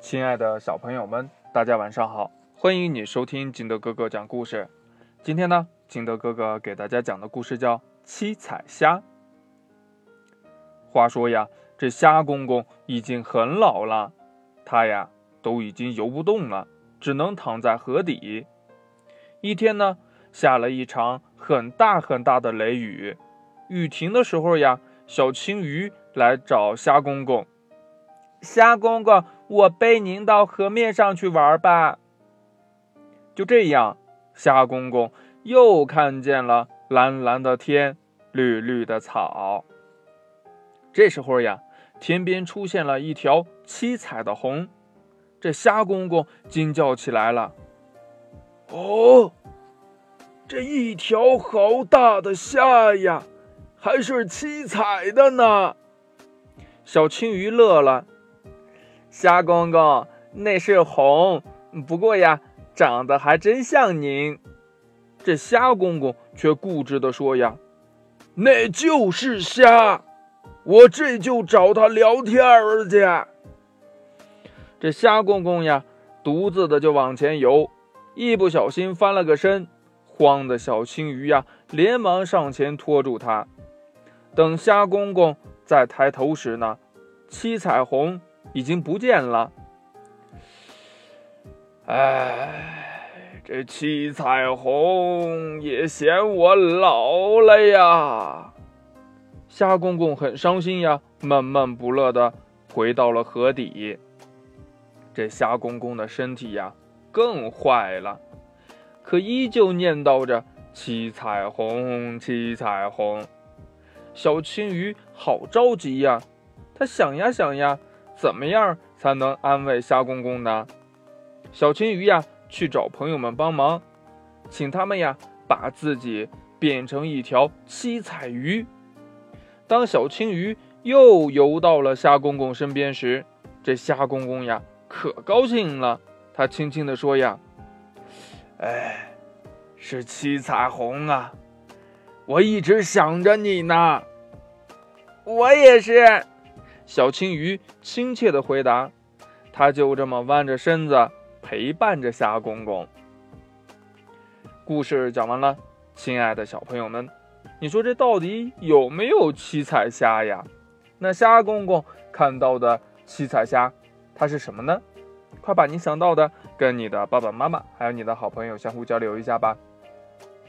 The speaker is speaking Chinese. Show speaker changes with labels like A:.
A: 亲爱的小朋友们，大家晚上好！欢迎你收听金德哥哥讲故事。今天呢，金德哥哥给大家讲的故事叫《七彩虾》。话说呀，这虾公公已经很老了，他呀都已经游不动了，只能躺在河底。一天呢，下了一场很大很大的雷雨，雨停的时候呀，小青鱼来找虾公公。
B: 虾公公，我背您到河面上去玩吧。
A: 就这样，虾公公又看见了蓝蓝的天，绿绿的草。这时候呀，天边出现了一条七彩的虹，这虾公公惊叫起来了：“
C: 哦，这一条好大的虾呀，还是七彩的呢！”
A: 小青鱼乐了。
B: 虾公公，那是红，不过呀，长得还真像您。
A: 这虾公公却固执地说：“呀，
C: 那就是虾，我这就找他聊天儿去。”
A: 这虾公公呀，独自的就往前游，一不小心翻了个身，慌的小青鱼呀，连忙上前拖住他。等虾公公再抬头时呢，七彩虹。已经不见了。
C: 哎，这七彩虹也嫌我老了呀！
A: 虾公公很伤心呀，闷闷不乐的回到了河底。这虾公公的身体呀更坏了，可依旧念叨着七彩虹，七彩虹。小青鱼好着急呀，它想呀想呀。怎么样才能安慰虾公公呢？小青鱼呀，去找朋友们帮忙，请他们呀把自己变成一条七彩鱼。当小青鱼又游到了虾公公身边时，这虾公公呀可高兴了，他轻轻地说：“呀，
C: 哎，是七彩虹啊，我一直想着你呢。
B: 我也是。”
A: 小青鱼亲切地回答：“它就这么弯着身子陪伴着虾公公。”故事讲完了，亲爱的小朋友们，你说这到底有没有七彩虾呀？那虾公公看到的七彩虾，它是什么呢？快把你想到的跟你的爸爸妈妈还有你的好朋友相互交流一下吧。